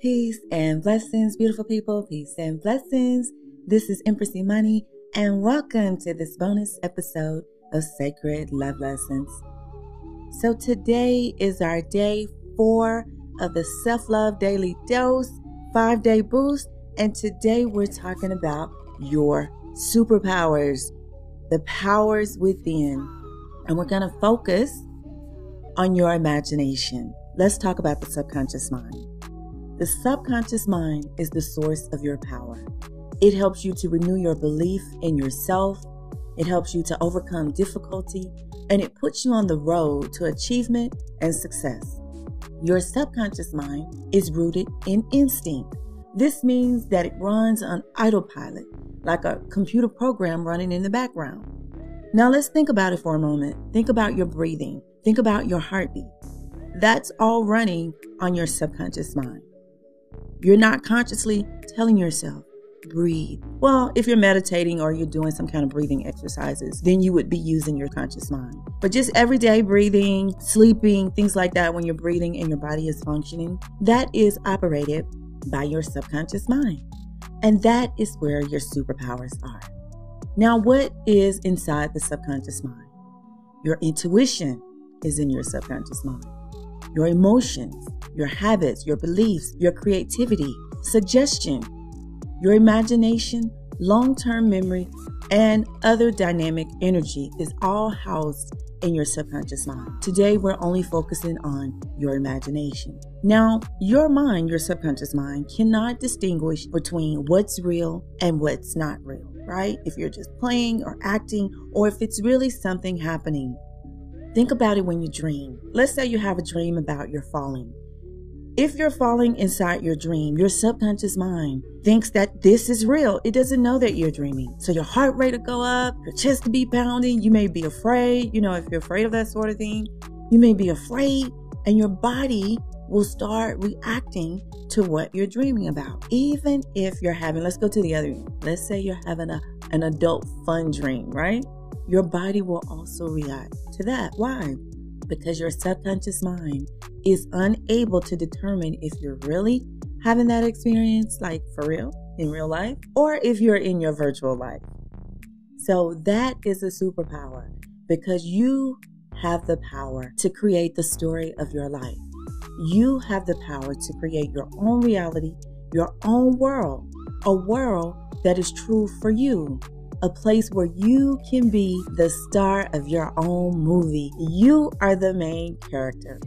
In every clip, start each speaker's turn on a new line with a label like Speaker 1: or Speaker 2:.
Speaker 1: Peace and blessings, beautiful people. Peace and blessings. This is Empress Imani, and welcome to this bonus episode of Sacred Love Lessons. So, today is our day four of the Self Love Daily Dose five day boost, and today we're talking about your superpowers, the powers within, and we're going to focus on your imagination. Let's talk about the subconscious mind. The subconscious mind is the source of your power. It helps you to renew your belief in yourself. It helps you to overcome difficulty and it puts you on the road to achievement and success. Your subconscious mind is rooted in instinct. This means that it runs on autopilot, like a computer program running in the background. Now let's think about it for a moment. Think about your breathing. Think about your heartbeat. That's all running on your subconscious mind. You're not consciously telling yourself, breathe. Well, if you're meditating or you're doing some kind of breathing exercises, then you would be using your conscious mind. But just everyday breathing, sleeping, things like that, when you're breathing and your body is functioning, that is operated by your subconscious mind. And that is where your superpowers are. Now, what is inside the subconscious mind? Your intuition is in your subconscious mind your emotions, your habits, your beliefs, your creativity, suggestion, your imagination, long term memory, and other dynamic energy is all housed in your subconscious mind. Today, we're only focusing on your imagination. Now, your mind, your subconscious mind, cannot distinguish between what's real and what's not real, right? If you're just playing or acting, or if it's really something happening Think about it when you dream. Let's say you have a dream about your falling. If you're falling inside your dream, your subconscious mind thinks that this is real. It doesn't know that you're dreaming. So your heart rate will go up, your chest will be pounding. You may be afraid. You know, if you're afraid of that sort of thing, you may be afraid, and your body will start reacting to what you're dreaming about. Even if you're having, let's go to the other end. Let's say you're having a, an adult fun dream, right? Your body will also react to that. Why? Because your subconscious mind is unable to determine if you're really having that experience, like for real, in real life, or if you're in your virtual life. So that is a superpower because you have the power to create the story of your life. You have the power to create your own reality, your own world, a world that is true for you a place where you can be the star of your own movie. You are the main character.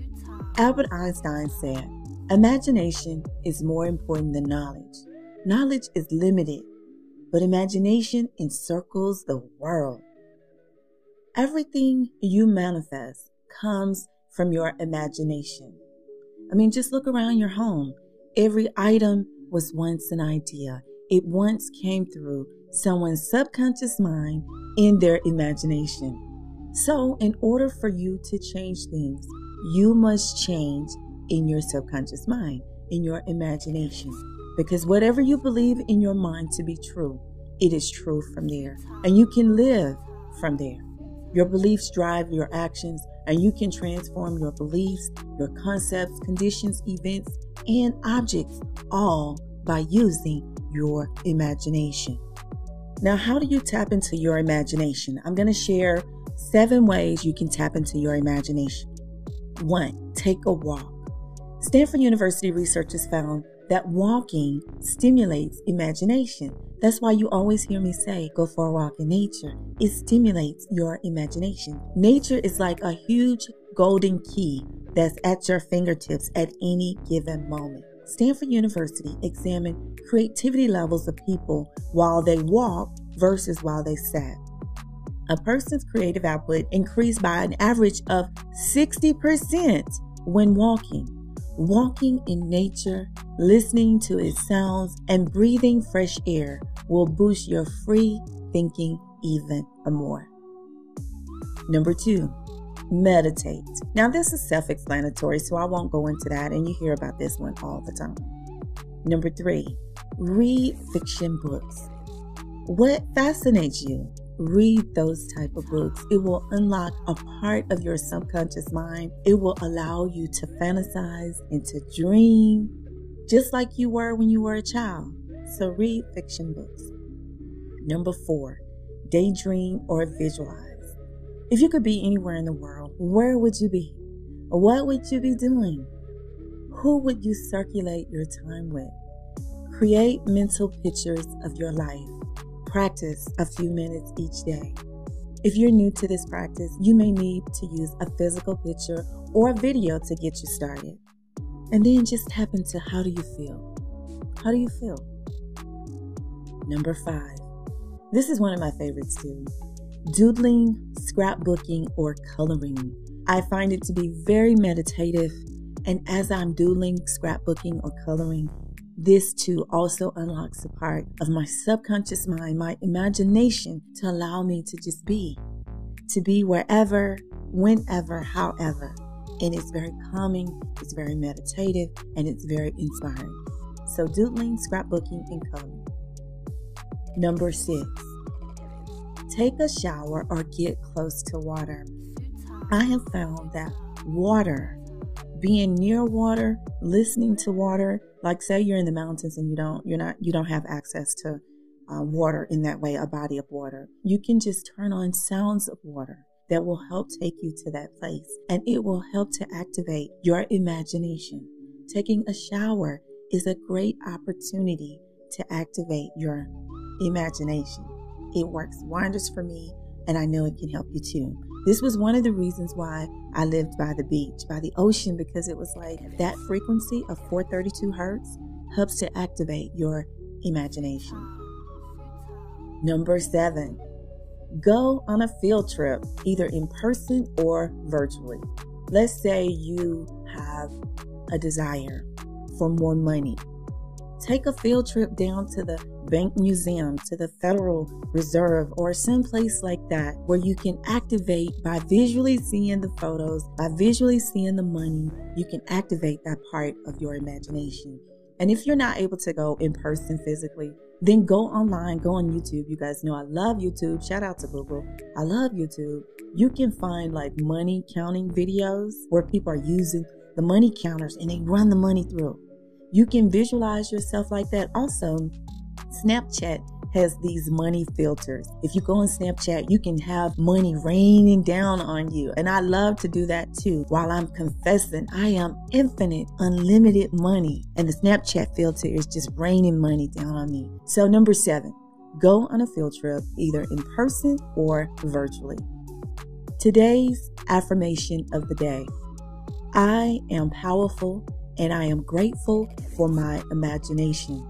Speaker 1: Albert Einstein said, Imagination is more important than knowledge. Knowledge is limited, but imagination encircles the world. Everything you manifest comes from your imagination. I mean, just look around your home. Every item was once an idea. It once came through someone's subconscious mind in their imagination. So, in order for you to change things, you must change in your subconscious mind, in your imagination. Because whatever you believe in your mind to be true, it is true from there. And you can live from there. Your beliefs drive your actions, and you can transform your beliefs, your concepts, conditions, events, and objects all by using your imagination. Now, how do you tap into your imagination? I'm going to share seven ways you can tap into your imagination. One, take a walk. Stanford University researchers found that walking stimulates imagination. That's why you always hear me say, go for a walk in nature. It stimulates your imagination. Nature is like a huge golden key that's at your fingertips at any given moment. Stanford University examined creativity levels of people while they walked versus while they sat. A person's creative output increased by an average of 60% when walking. Walking in nature, listening to its sounds, and breathing fresh air will boost your free thinking even more. Number two, meditate. Now, this is self explanatory, so I won't go into that, and you hear about this one all the time. Number three, read fiction books. What fascinates you? Read those type of books. It will unlock a part of your subconscious mind. It will allow you to fantasize and to dream. just like you were when you were a child. So read fiction books. Number four, daydream or visualize. If you could be anywhere in the world, where would you be? What would you be doing? Who would you circulate your time with? Create mental pictures of your life. Practice a few minutes each day. If you're new to this practice, you may need to use a physical picture or a video to get you started. And then just tap into how do you feel? How do you feel? Number five. This is one of my favorites too doodling, scrapbooking, or coloring. I find it to be very meditative, and as I'm doodling, scrapbooking, or coloring, this too also unlocks a part of my subconscious mind, my imagination, to allow me to just be, to be wherever, whenever, however. And it's very calming, it's very meditative, and it's very inspiring. So, doodling, scrapbooking, and coloring. Number six, take a shower or get close to water. I have found that water, being near water, listening to water, like say you're in the mountains and you don't, you're not, you don't have access to uh, water in that way, a body of water. You can just turn on sounds of water that will help take you to that place and it will help to activate your imagination. Taking a shower is a great opportunity to activate your imagination. It works wonders for me, and I know it can help you too. This was one of the reasons why I lived by the beach, by the ocean, because it was like that frequency of 432 hertz helps to activate your imagination. Number seven, go on a field trip, either in person or virtually. Let's say you have a desire for more money. Take a field trip down to the Bank Museum, to the Federal Reserve, or some place like that where you can activate by visually seeing the photos, by visually seeing the money, you can activate that part of your imagination. And if you're not able to go in person physically, then go online, go on YouTube. You guys know I love YouTube. Shout out to Google. I love YouTube. You can find like money counting videos where people are using the money counters and they run the money through. You can visualize yourself like that. Also, Snapchat has these money filters. If you go on Snapchat, you can have money raining down on you. And I love to do that too. While I'm confessing, I am infinite, unlimited money. And the Snapchat filter is just raining money down on me. So, number seven, go on a field trip either in person or virtually. Today's affirmation of the day I am powerful and I am grateful for my imagination.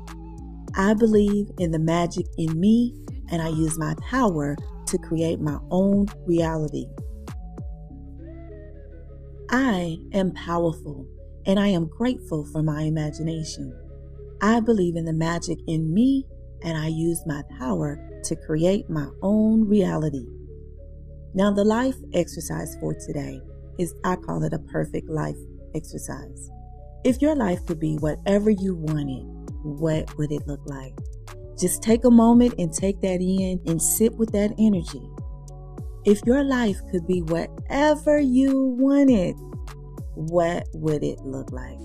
Speaker 1: I believe in the magic in me and I use my power to create my own reality. I am powerful and I am grateful for my imagination. I believe in the magic in me and I use my power to create my own reality. Now, the life exercise for today is I call it a perfect life exercise. If your life could be whatever you wanted, what would it look like? Just take a moment and take that in and sit with that energy. If your life could be whatever you wanted, what would it look like?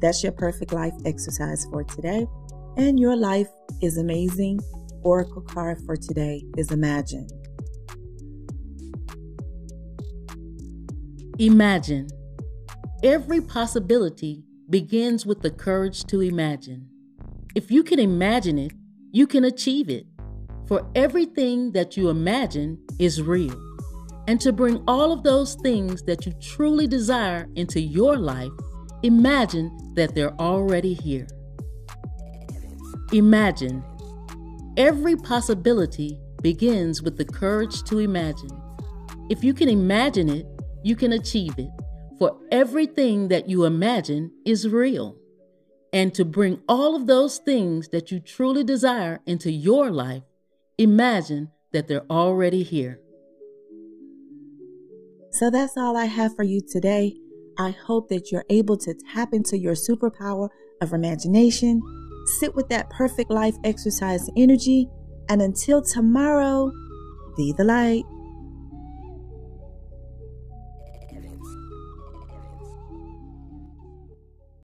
Speaker 1: That's your perfect life exercise for today. And your life is amazing. Oracle card for today is Imagine.
Speaker 2: Imagine. Every possibility begins with the courage to imagine. If you can imagine it, you can achieve it. For everything that you imagine is real. And to bring all of those things that you truly desire into your life, imagine that they're already here. Imagine. Every possibility begins with the courage to imagine. If you can imagine it, you can achieve it. For everything that you imagine is real and to bring all of those things that you truly desire into your life, imagine that they're already here.
Speaker 1: So that's all I have for you today. I hope that you're able to tap into your superpower of imagination, sit with that perfect life exercise energy, and until tomorrow, be the light.